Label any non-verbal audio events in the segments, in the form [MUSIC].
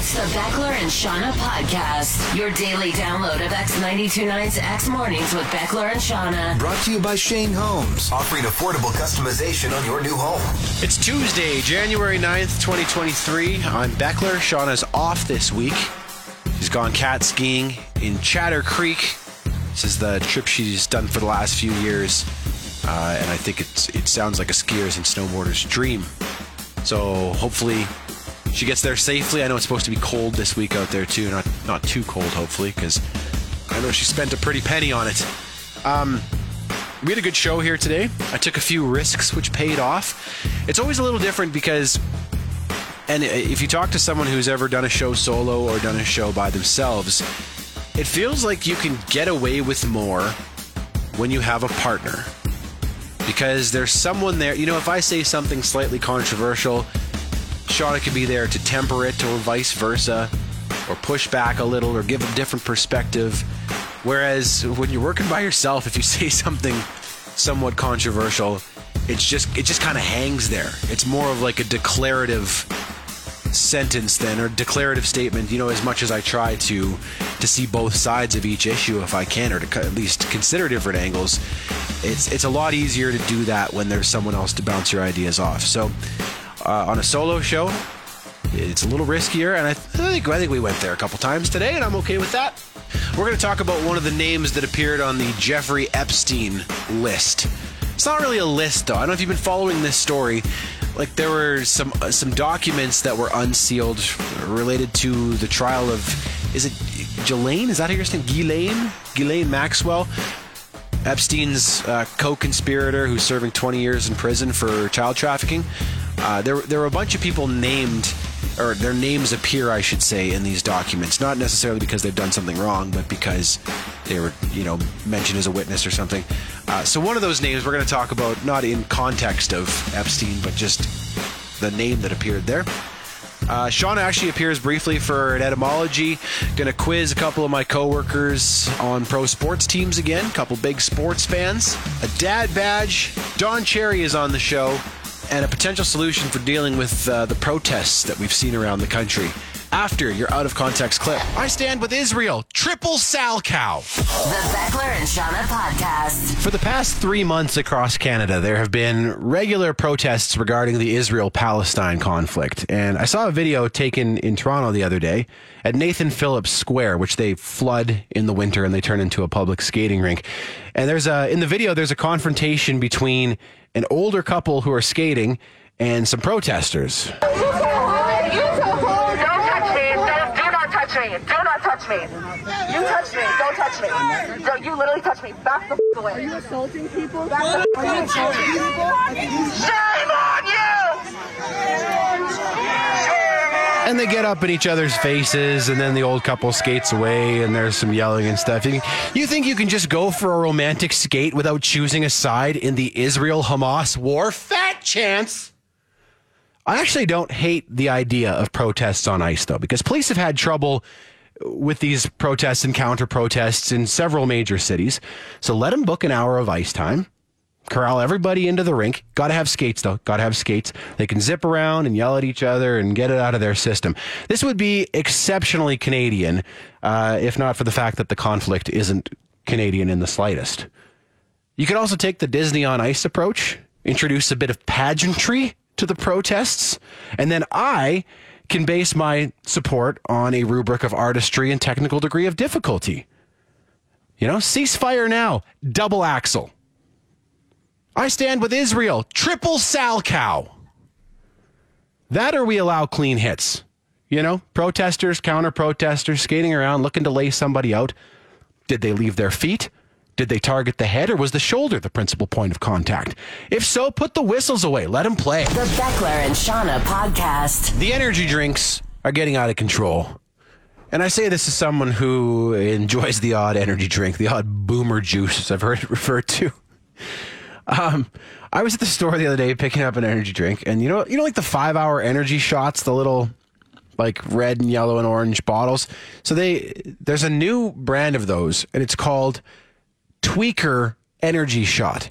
It's the Beckler and Shauna podcast, your daily download of X929's X Mornings with Beckler and Shauna. Brought to you by Shane Homes, offering affordable customization on your new home. It's Tuesday, January 9th, 2023. I'm Beckler. Shauna's off this week. She's gone cat skiing in Chatter Creek. This is the trip she's done for the last few years. Uh, and I think it's, it sounds like a skier's and snowboarder's dream. So hopefully she gets there safely. I know it's supposed to be cold this week out there too. Not not too cold, hopefully, because I know she spent a pretty penny on it. Um, we had a good show here today. I took a few risks, which paid off. It's always a little different because, and if you talk to someone who's ever done a show solo or done a show by themselves, it feels like you can get away with more when you have a partner. Because there's someone there, you know, if I say something slightly controversial, Shauna could be there to temper it or vice versa, or push back a little or give a different perspective. Whereas when you're working by yourself, if you [LAUGHS] say something somewhat controversial, it's just it just kind of hangs there. It's more of like a declarative sentence then or declarative statement you know as much as i try to to see both sides of each issue if i can or to at least consider different angles it's it's a lot easier to do that when there's someone else to bounce your ideas off so uh, on a solo show. It's a little riskier, and I, think I think we went there a couple times today, and I'm okay with that. We're going to talk about one of the names that appeared on the Jeffrey Epstein list. It's not really a list, though. I don't know if you've been following this story. Like there were some uh, some documents that were unsealed related to the trial of is it Ghislaine? Is that how you're name? Ghislaine? Ghislaine Maxwell. Epstein's uh, co-conspirator who's serving 20 years in prison for child trafficking. Uh, there, there were a bunch of people named, or their names appear, I should say, in these documents. Not necessarily because they've done something wrong, but because they were, you know, mentioned as a witness or something. Uh, so one of those names we're going to talk about, not in context of Epstein, but just the name that appeared there. Uh, Shauna actually appears briefly for an etymology. Gonna quiz a couple of my coworkers on pro sports teams again. Couple big sports fans. A dad badge. Don Cherry is on the show and a potential solution for dealing with uh, the protests that we've seen around the country. After your out of context clip, I stand with Israel. Triple Salchow. The Beckler and Shauna podcast. For the past three months across Canada, there have been regular protests regarding the Israel Palestine conflict. And I saw a video taken in Toronto the other day at Nathan Phillips Square, which they flood in the winter and they turn into a public skating rink. And there's a, in the video, there's a confrontation between an older couple who are skating and some protesters. touch me. You touch me. Don't touch me. You literally touch me. Back the f- away. Are you assaulting people? Back the f-? Shame on you! And they get up in each other's faces, and then the old couple skates away, and there's some yelling and stuff. You think you can just go for a romantic skate without choosing a side in the Israel Hamas war? Fat chance! I actually don't hate the idea of protests on ice, though, because police have had trouble with these protests and counter protests in several major cities. So let them book an hour of ice time, corral everybody into the rink. Got to have skates, though. Got to have skates. They can zip around and yell at each other and get it out of their system. This would be exceptionally Canadian, uh, if not for the fact that the conflict isn't Canadian in the slightest. You could also take the Disney on Ice approach, introduce a bit of pageantry to the protests. And then I can base my support on a rubric of artistry and technical degree of difficulty. You know, ceasefire now, double axel. I stand with Israel, triple salchow. That or we allow clean hits. You know, protesters, counter protesters skating around looking to lay somebody out. Did they leave their feet? Did they target the head or was the shoulder the principal point of contact? If so, put the whistles away. Let them play. The Beckler and Shauna podcast. The energy drinks are getting out of control. And I say this as someone who enjoys the odd energy drink, the odd boomer juice, as I've heard it [LAUGHS] referred to. Um, I was at the store the other day picking up an energy drink, and you know, you know, like the five-hour energy shots, the little like red and yellow and orange bottles. So they there's a new brand of those, and it's called Tweaker Energy Shot.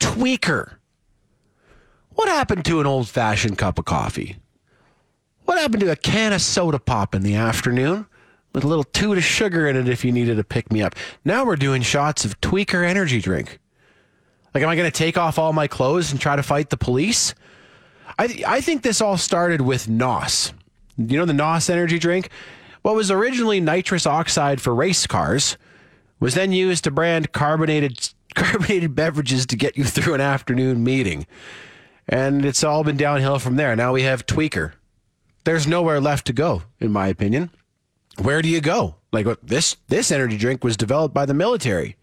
Tweaker. What happened to an old fashioned cup of coffee? What happened to a can of soda pop in the afternoon? With a little toot of sugar in it if you needed to pick me up. Now we're doing shots of tweaker energy drink. Like, am I going to take off all my clothes and try to fight the police? I, I think this all started with NOS. You know the NOS energy drink? What was originally nitrous oxide for race cars was then used to brand carbonated [LAUGHS] carbonated beverages to get you through an afternoon meeting. And it's all been downhill from there. Now we have Tweaker. There's nowhere left to go, in my opinion. Where do you go? Like this this energy drink was developed by the military.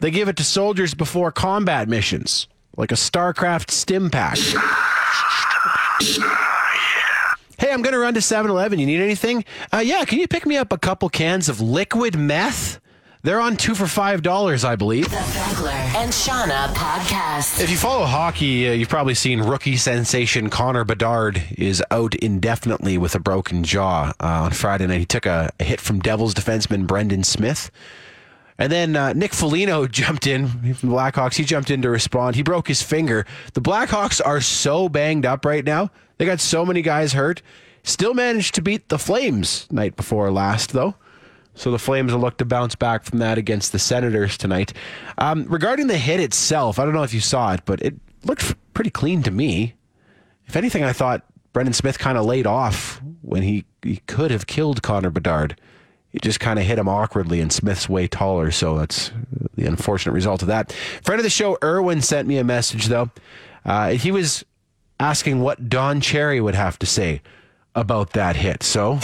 They give it to soldiers before combat missions, like a StarCraft stim pack. Hey, I'm going to run to 7 Eleven. You need anything? Uh, yeah, can you pick me up a couple cans of liquid meth? They're on two for $5, I believe. The Beckler and Shauna podcast. If you follow hockey, uh, you've probably seen rookie sensation Connor Bedard is out indefinitely with a broken jaw. Uh, on Friday night, he took a, a hit from Devils defenseman Brendan Smith. And then uh, Nick Foligno [LAUGHS] jumped in from the Blackhawks. He jumped in to respond. He broke his finger. The Blackhawks are so banged up right now. They got so many guys hurt. Still managed to beat the Flames night before last, though. So the Flames will look to bounce back from that against the Senators tonight. Um, regarding the hit itself, I don't know if you saw it, but it looked pretty clean to me. If anything, I thought Brendan Smith kind of laid off when he, he could have killed Connor Bedard. It just kind of hit him awkwardly, and Smith's way taller, so that's the unfortunate result of that. Friend of the show, Erwin, sent me a message, though. Uh, he was asking what Don Cherry would have to say about that hit. So.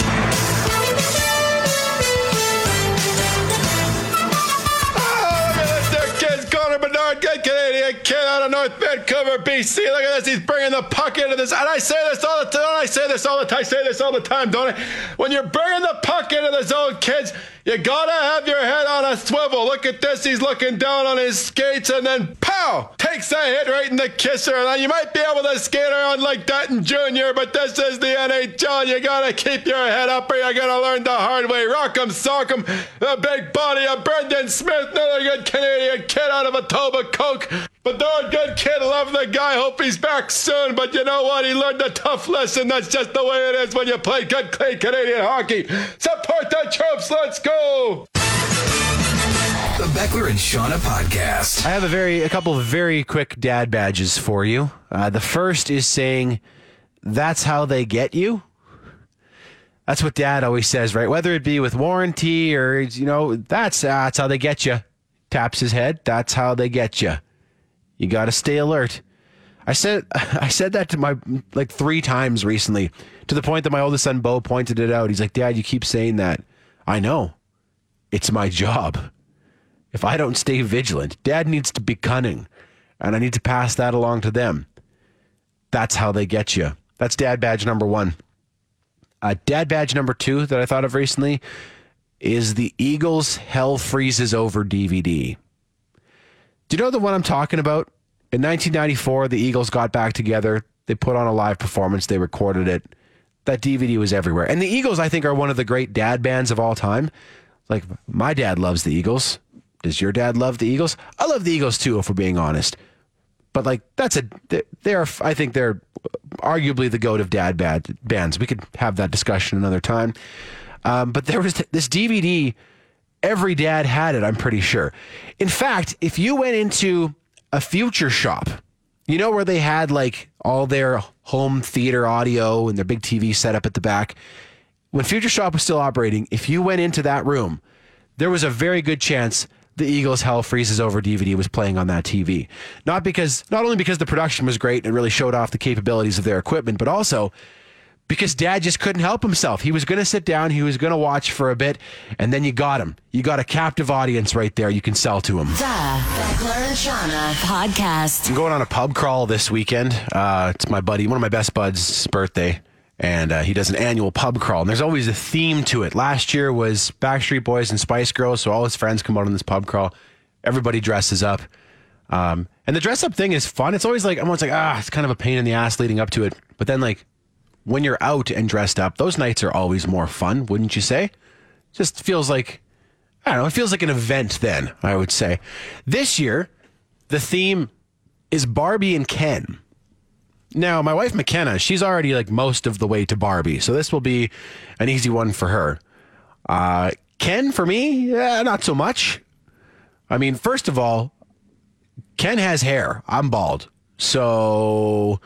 Kid out of North Vancouver, BC. Look at this. He's bringing the puck into this. And I say this all the time. I say this all the time. I say this all the time, don't I? When you're bringing the puck into the zone, kids, you gotta have your head on a swivel. Look at this. He's looking down on his skates and then pow! Takes that hit right in the kisser. Now you might be able to skate around like that in junior, but this is the NHL. You gotta keep your head up or you're gonna learn the hard way. Rock 'em, sock 'em. The big body of Brendan Smith, another good Canadian kid out of Etobicoke. But darn good kid, love the guy. Hope he's back soon. But you know what? He learned a tough lesson. That's just the way it is when you play good clean Canadian hockey. Support the troops. Let's go. The Beckler and Shauna podcast. I have a very a couple of very quick dad badges for you. Uh, the first is saying, "That's how they get you." That's what Dad always says, right? Whether it be with warranty or you know, that's that's how they get you. Taps his head. That's how they get you. You got to stay alert. I said [LAUGHS] I said that to my like three times recently, to the point that my oldest son Bo pointed it out. He's like, "Dad, you keep saying that." I know. It's my job. If I don't stay vigilant, Dad needs to be cunning, and I need to pass that along to them. That's how they get you. That's Dad badge number one. Uh, dad badge number two that I thought of recently is the Eagles Hell Freezes Over DVD. Do you know the one I'm talking about? In 1994, the Eagles got back together. They put on a live performance. They recorded it. That DVD was everywhere. And the Eagles, I think, are one of the great dad bands of all time. Like, my dad loves the Eagles. Does your dad love the Eagles? I love the Eagles too, if we're being honest. But like, that's a they're I think they're arguably the goat of dad bad bands. We could have that discussion another time. Um, but there was this DVD. Every dad had it. I'm pretty sure. In fact, if you went into a future shop, you know where they had like all their home theater audio and their big TV set up at the back. When Future Shop was still operating, if you went into that room, there was a very good chance the Eagles Hell Freezes Over DVD was playing on that TV. Not because not only because the production was great and really showed off the capabilities of their equipment, but also because dad just couldn't help himself. He was going to sit down, he was going to watch for a bit, and then you got him. You got a captive audience right there you can sell to him. The Beckler and Shauna podcast. I'm going on a pub crawl this weekend. Uh, it's my buddy, one of my best buds' birthday and uh, he does an annual pub crawl. And there's always a theme to it. Last year was Backstreet Boys and Spice Girls, so all his friends come out on this pub crawl. Everybody dresses up, um, and the dress up thing is fun. It's always like I'm always like ah, it's kind of a pain in the ass leading up to it. But then like when you're out and dressed up, those nights are always more fun, wouldn't you say? Just feels like I don't know. It feels like an event. Then I would say this year the theme is Barbie and Ken. Now, my wife McKenna, she's already like most of the way to Barbie, so this will be an easy one for her. Uh, Ken, for me, eh, not so much. I mean, first of all, Ken has hair. I'm bald, so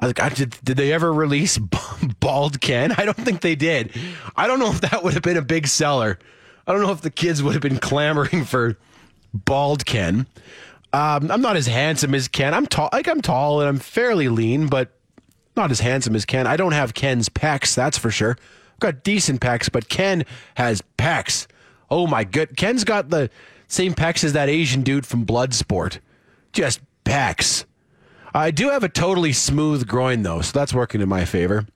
I was like, I- did, did they ever release [LAUGHS] bald Ken? I don't think they did. I don't know if that would have been a big seller. I don't know if the kids would have been clamoring for bald Ken. Um, I'm not as handsome as Ken. I'm tall, like I'm tall and I'm fairly lean, but not as handsome as Ken. I don't have Ken's pecs, that's for sure. I've got decent pecs, but Ken has pecs. Oh my good, Ken's got the same pecs as that Asian dude from Bloodsport. Just pecs. I do have a totally smooth groin though, so that's working in my favor.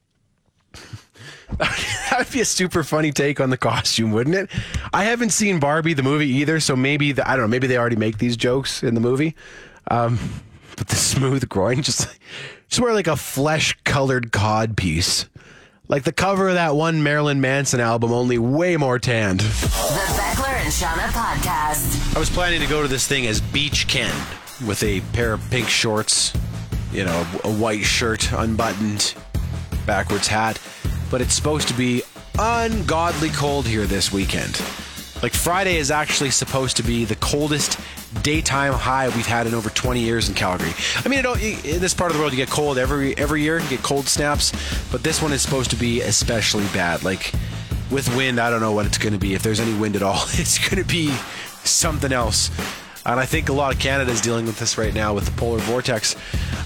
[LAUGHS] that would be a super funny take on the costume, wouldn't it? I haven't seen Barbie the movie either, so maybe the, I don't know. Maybe they already make these jokes in the movie. Um, [LAUGHS] but the smooth groin, just just wear like a flesh colored cod piece, like the cover of that one Marilyn Manson album, only way more tanned. The Beckler and Shauna podcast. I was planning to go to this thing as Beach Ken with a pair of pink shorts, you know, a white shirt, unbuttoned, backwards hat. But it's supposed to be ungodly cold here this weekend. Like Friday is actually supposed to be the coldest daytime high we've had in over 20 years in Calgary. I mean, in this part of the world, you get cold every every year. You get cold snaps, but this one is supposed to be especially bad. Like with wind, I don't know what it's going to be. If there's any wind at all, [LAUGHS] it's going to be something else. And I think a lot of Canada is dealing with this right now with the polar vortex.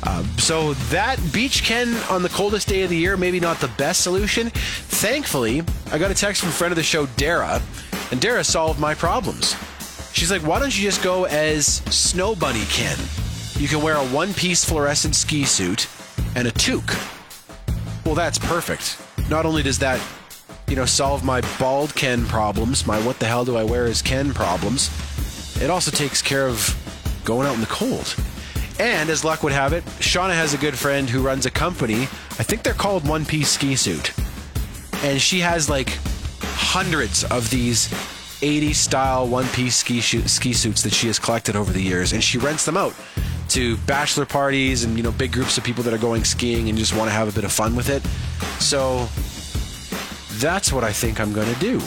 Uh, so that beach Ken on the coldest day of the year, maybe not the best solution. Thankfully, I got a text from a friend of the show, Dara, and Dara solved my problems. She's like, why don't you just go as Snow Bunny Ken? You can wear a one piece fluorescent ski suit and a toque. Well, that's perfect. Not only does that, you know, solve my bald Ken problems, my what the hell do I wear as Ken problems, it also takes care of going out in the cold. And as luck would have it, Shauna has a good friend who runs a company. I think they're called One Piece Ski Suit. And she has like hundreds of these 80 style one piece ski, ski suits that she has collected over the years. And she rents them out to bachelor parties and, you know, big groups of people that are going skiing and just want to have a bit of fun with it. So that's what I think I'm going to do.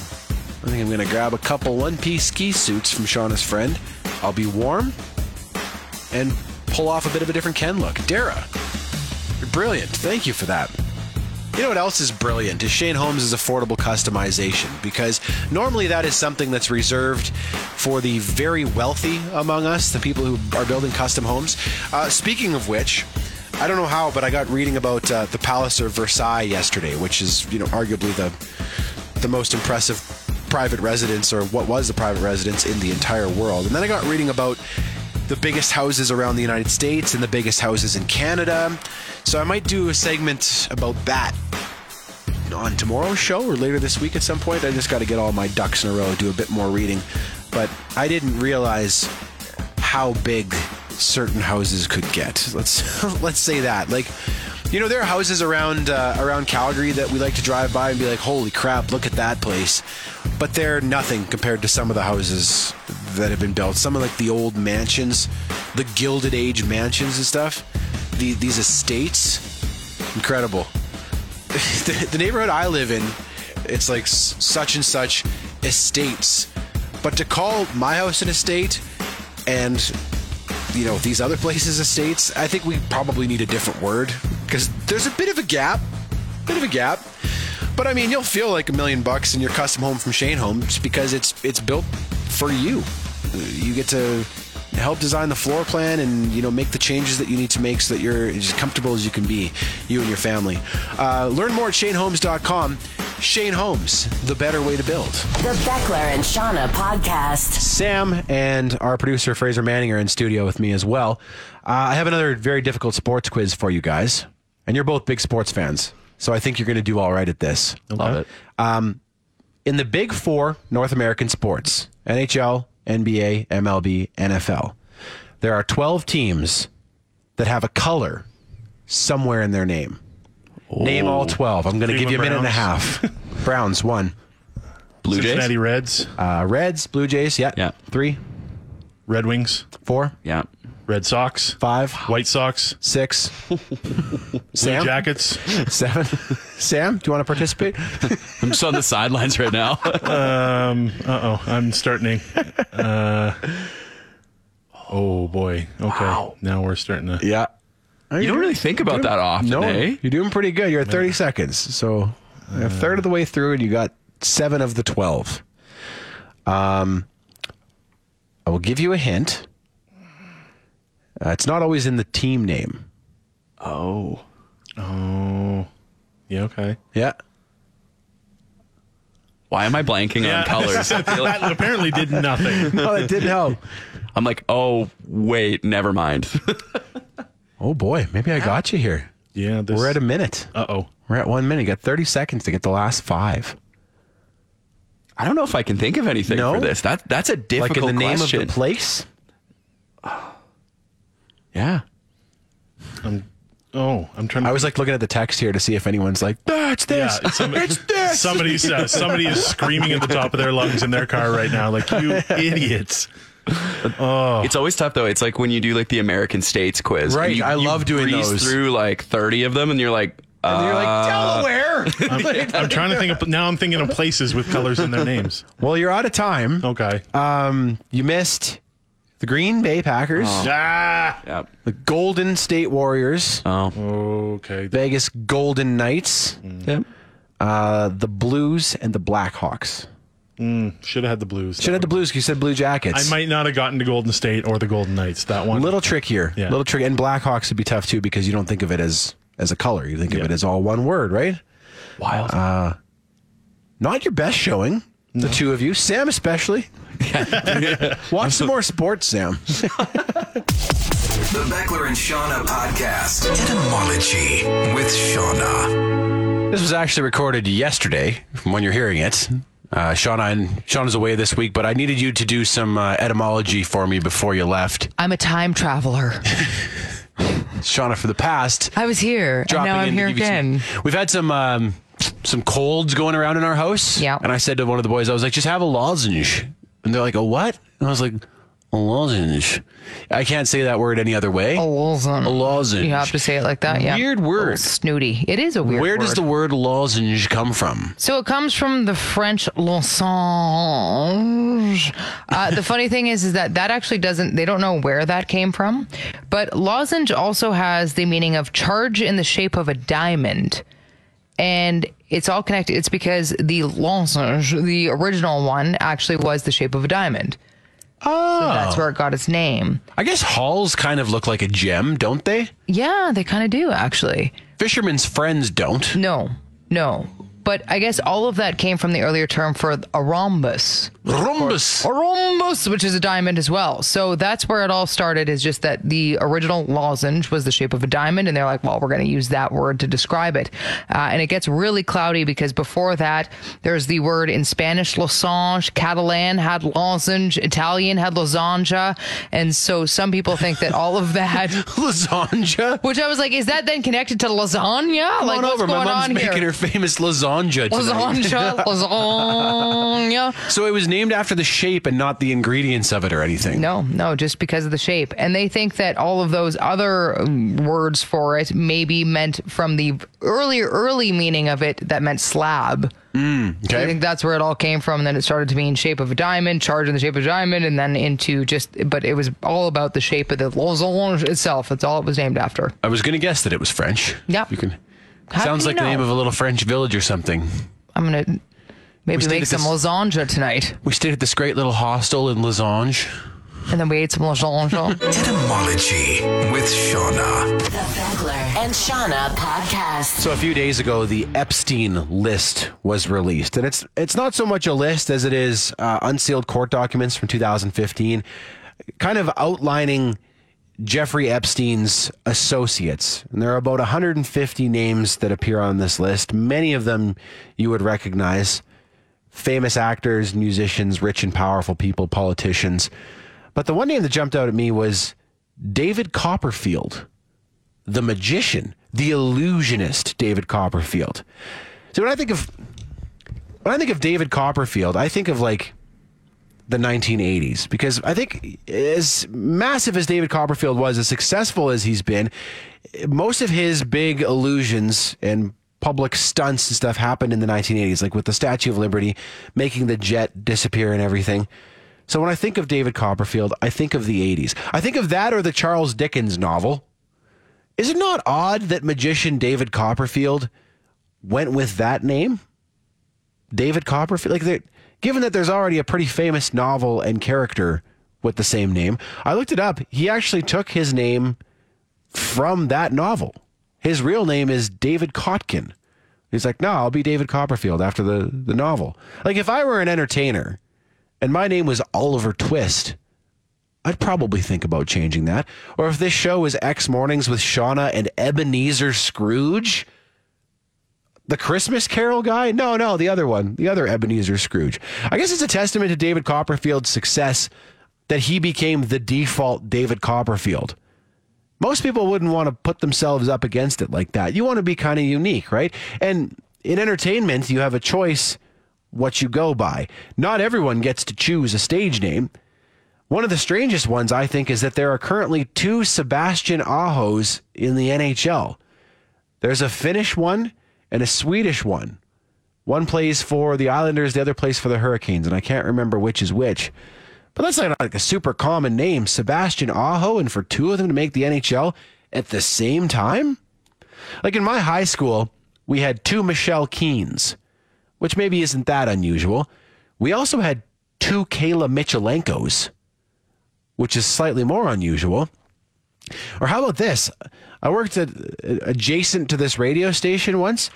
I think I'm going to grab a couple one piece ski suits from Shauna's friend. I'll be warm and pull off a bit of a different Ken look. Dara, you're brilliant. Thank you for that. You know what else is brilliant is Shane Homes' affordable customization because normally that is something that's reserved for the very wealthy among us, the people who are building custom homes. Uh, speaking of which, I don't know how, but I got reading about uh, the Palace of Versailles yesterday, which is you know arguably the the most impressive private residence or what was the private residence in the entire world. And then I got reading about the biggest houses around the United States and the biggest houses in Canada. So I might do a segment about that on tomorrow's show or later this week at some point. I just got to get all my ducks in a row, do a bit more reading. But I didn't realize how big certain houses could get. Let's [LAUGHS] let's say that. Like, you know, there are houses around uh, around Calgary that we like to drive by and be like, "Holy crap, look at that place!" But they're nothing compared to some of the houses that have been built. Some of like the old mansions, the Gilded Age mansions and stuff. The, these estates, incredible. [LAUGHS] the, the neighborhood I live in, it's like s- such and such estates. But to call my house an estate and you know these other places estates, I think we probably need a different word because there's a bit of a gap, bit of a gap. But I mean, you'll feel like a million bucks in your custom home from Shane Homes because it's it's built for you. You get to help design the floor plan and you know make the changes that you need to make so that you're as comfortable as you can be, you and your family. Uh, learn more at ShaneHomes.com. Shane Homes, the better way to build. The Beckler and Shauna podcast. Sam and our producer Fraser Manning are in studio with me as well. Uh, I have another very difficult sports quiz for you guys, and you're both big sports fans, so I think you're going to do all right at this. I love it. In the big four North American sports NHL, NBA, MLB, NFL there are 12 teams that have a color somewhere in their name. Name all 12. I'm going to give you a minute and a half. Browns, one. Blue Jays. Cincinnati Reds, Uh, Reds, Blue Jays, yeah. Yeah. Three, Red Wings, four, Yeah. Red Sox, Five, White Sox, six, [LAUGHS] Blue Sam, Jackets. seven. Sam, do you want to participate? [LAUGHS] I'm just on the sidelines right now. [LAUGHS] Uh oh, I'm starting. Uh, oh boy. Okay, now we're starting to. yeah. you don't really think about that often, No, eh? you're doing pretty good. You're at 30 seconds. So a third of the way through, and you got seven of the 12. Um, I will give you a hint. Uh, it's not always in the team name. Oh. Oh, yeah. Okay. Yeah. Why am I blanking on colors? I feel like- That apparently did nothing. [LAUGHS] Oh, it didn't help. I'm like, oh, wait, never mind. [LAUGHS] Oh, boy. Maybe I got you here. Yeah. This, We're at a minute. Uh oh. We're at one minute. You got 30 seconds to get the last five. I don't know if I can think of anything No? for this. That That's a Like difficult in the name question. of the place? [SIGHS] [SIGHS] yeah. I'm. Oh, I'm trying. to I was like looking at the text here to see if anyone's like, that's this. Yeah, some- it's this. Somebody's uh, somebody is screaming at the top of their lungs in their car right now, like you [LAUGHS] idiots. Oh. It's always tough though. It's like when you do like the American states quiz. Right, You- I you love doing breeze those. through like 30 of them and you're like, And you're uh, like, Delaware. [LAUGHS] I'm trying to think of now. I'm thinking of places with colors in their names. well, you're out of time. Okay. Um, you missed the Green Bay Packers, ah. yeah. the Golden State Warriors, Oh. Okay. Vegas Golden Knights, Yep. uh, the Blues, and the Blackhawks. Should have had the Blues. Should have had the Blues. 'cause You said Blue Jackets. I might not have gotten to Golden State or the Golden Knights. That one. Little trick here. Yeah. Little trick. And Blackhawks would be tough too because you don't think of it as as a color. You think of Yeah. it as all one word, right? Wild. Not your best showing. The two of you, Sam especially. [LAUGHS] [LAUGHS] Watch some more sports, Sam. The Beckler and Shauna podcast. Etymology with Shauna. This was actually recorded yesterday from when you're hearing it. Uh, Shauna and Shauna's away this week, but I needed you to do some uh, etymology for me before you left. I'm a time traveler. [LAUGHS] Shauna, for the past, I was here, and now I'm here give you some- again. we've had some um, some colds going around in our house. Yeah. And I said to one of the boys, I was like, just have a lozenge. And they're like, a what? And I was like, a lozenge. I can't say that word any other way. A lozenge. A lozenge. You have to say it like that. Yeah. Weird word. Snooty. It is a weird. Word. Where does the word lozenge come from? So it comes from the French lozenge. Uh, the funny thing is, is that that actually doesn't. They don't know where that came from, but lozenge also has the meaning of charge in the shape of a diamond, and it's all connected. It's because the lozenge, the original one, actually was the shape of a diamond. Oh. That's where it got its name. I guess halls kind of look like a gem, don't they? Yeah, they kind of do actually. Fisherman's friends don't. No, no. But I guess all of that came from the earlier term for a rhombus. Rhombus. A rhombus, which is a diamond as well. So that's where it all started, is just that the original lozenge was the shape of a diamond. And they're like, well, we're going to use that word to describe it. Uh, and it gets really cloudy because before that, there's the word in Spanish, losange. Catalan had lozenge. Italian had lozanja. And so some people think that all of that. [LAUGHS] Lasagna. Which I was like, is that then connected to lasagna? Come like, on what's over. My mom's making here? her famous lasagna tonight. Lasagna, [LAUGHS] lasagna. so it was named after the shape and not the ingredients of it or anything. No, no, just because of the shape. And they think that all of those other um, words for it maybe meant from the earlier, early meaning of it that meant slab. I Okay. think that's where it all came from. And then it started to mean shape of a diamond, charge in the shape of a diamond, and then into just, but it was all about the shape of the losange itself. That's all it was named after. I was going to guess that it was French. Yeah. You can. How sounds like you the name of a little French village or something. I'm going to maybe stayed make at some this- lasagna tonight. We stayed at this great little hostel in Lasange. And then we ate some lasagna. [LAUGHS] Etymology with Shauna. The Beckler and Shauna podcast. So a few days ago, the Epstein list was released, and it's it's not so much a list as it is uh, unsealed court documents from 2015, kind of outlining Jeffrey Epstein's associates. And there are about 150 names that appear on this list. Many of them you would recognize famous actors, musicians, rich and powerful people, politicians. But the one name that jumped out at me was David Copperfield, the magician, the illusionist, David Copperfield. So when I think of when I think of David Copperfield, I think of like the 1980s because I think as massive as David Copperfield was, as successful as he's been, most of his big illusions and public stunts and stuff happened in the 1980s, like with the Statue of Liberty, making the jet disappear and everything. So when I think of David Copperfield, I think of the 80s. I think of that or the Charles Dickens novel. Is it not odd that magician David Copperfield went with that name? David Copperfield? Like, given that there's already a pretty famous novel and character with the same name, I looked it up. He actually took his name from that novel. His real name is David Kotkin. He's like, no, I'll be David Copperfield after the, the novel. Like, if I were an entertainer and my name was Oliver Twist, I'd probably think about changing that. Or if this show was X Mornings with Shauna and Ebenezer Scrooge, the Christmas Carol guy? No, no, the other one, the other Ebenezer Scrooge. I guess it's a testament to David Copperfield's success that he became the default David Copperfield. Most people wouldn't want to put themselves up against it like that. You want to be kind of unique, right? And in entertainment, you have a choice what you go by. Not everyone gets to choose a stage name. One of the strangest ones, I think, is that there are currently two Sebastian Ahos in the NHL. There's a Finnish one and a Swedish one. One plays for the Islanders, the other plays for the Hurricanes, and I can't remember which is which. But that's not like a super common name, Sebastian Aho, and for two of them to make the NHL at the same time? Like in my high school, we had two Michelle Keens, which maybe isn't that unusual. We also had two Kayla Michelenkos, which is slightly more unusual. Or how about this? I worked at, adjacent to this radio station once.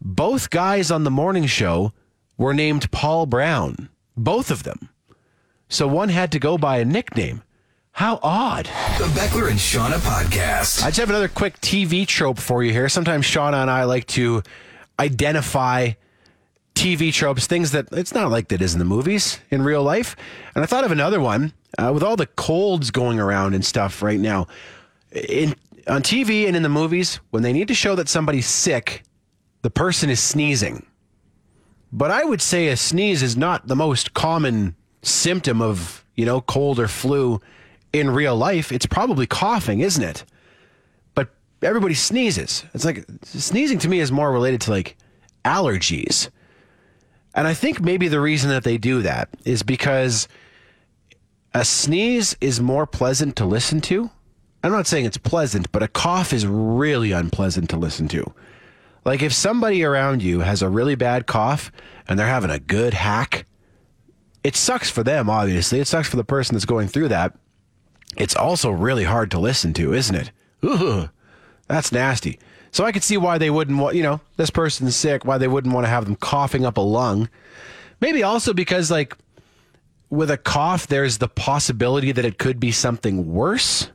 Both guys on the morning show were named Paul Brown. Both of them. So one had to go by a nickname. How odd. The Beckler and Shauna podcast. I just have another quick TV trope for you here. Sometimes Shauna and I like to identify TV tropes, things that it's not like that is in the movies in real life. And I thought of another one uh, with all the colds going around and stuff right now. In on TV and in the movies, when they need to show that somebody's sick, the person is sneezing. But I would say a sneeze is not the most common symptom of, you know, cold or flu in real life. It's probably coughing, isn't it? But everybody sneezes. It's like sneezing to me is more related to like allergies. And I think maybe the reason that they do that is because a sneeze is more pleasant to listen to. I'm not saying it's pleasant, but a cough is really unpleasant to listen to. Like if somebody around you has a really bad cough and they're having a good hack, it sucks for them, obviously. It sucks for the person that's going through that. It's also really hard to listen to, isn't it? Ooh, that's nasty. So I could see why they wouldn't want, you know, this person's sick, why they wouldn't want to have them coughing up a lung. Maybe also because, like, with a cough, there's the possibility that it could be something worse.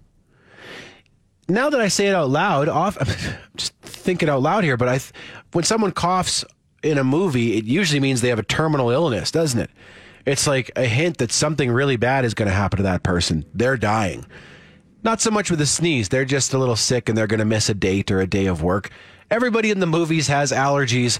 Now that I say it out loud, off, [LAUGHS] I'm just thinking out loud here, but I, when someone coughs in a movie, it usually means they have a terminal illness, doesn't it? It's like a hint that something really bad is going to happen to that person. They're dying. Not so much with a sneeze. They're just a little sick and they're going to miss a date or a day of work. Everybody in the movies has allergies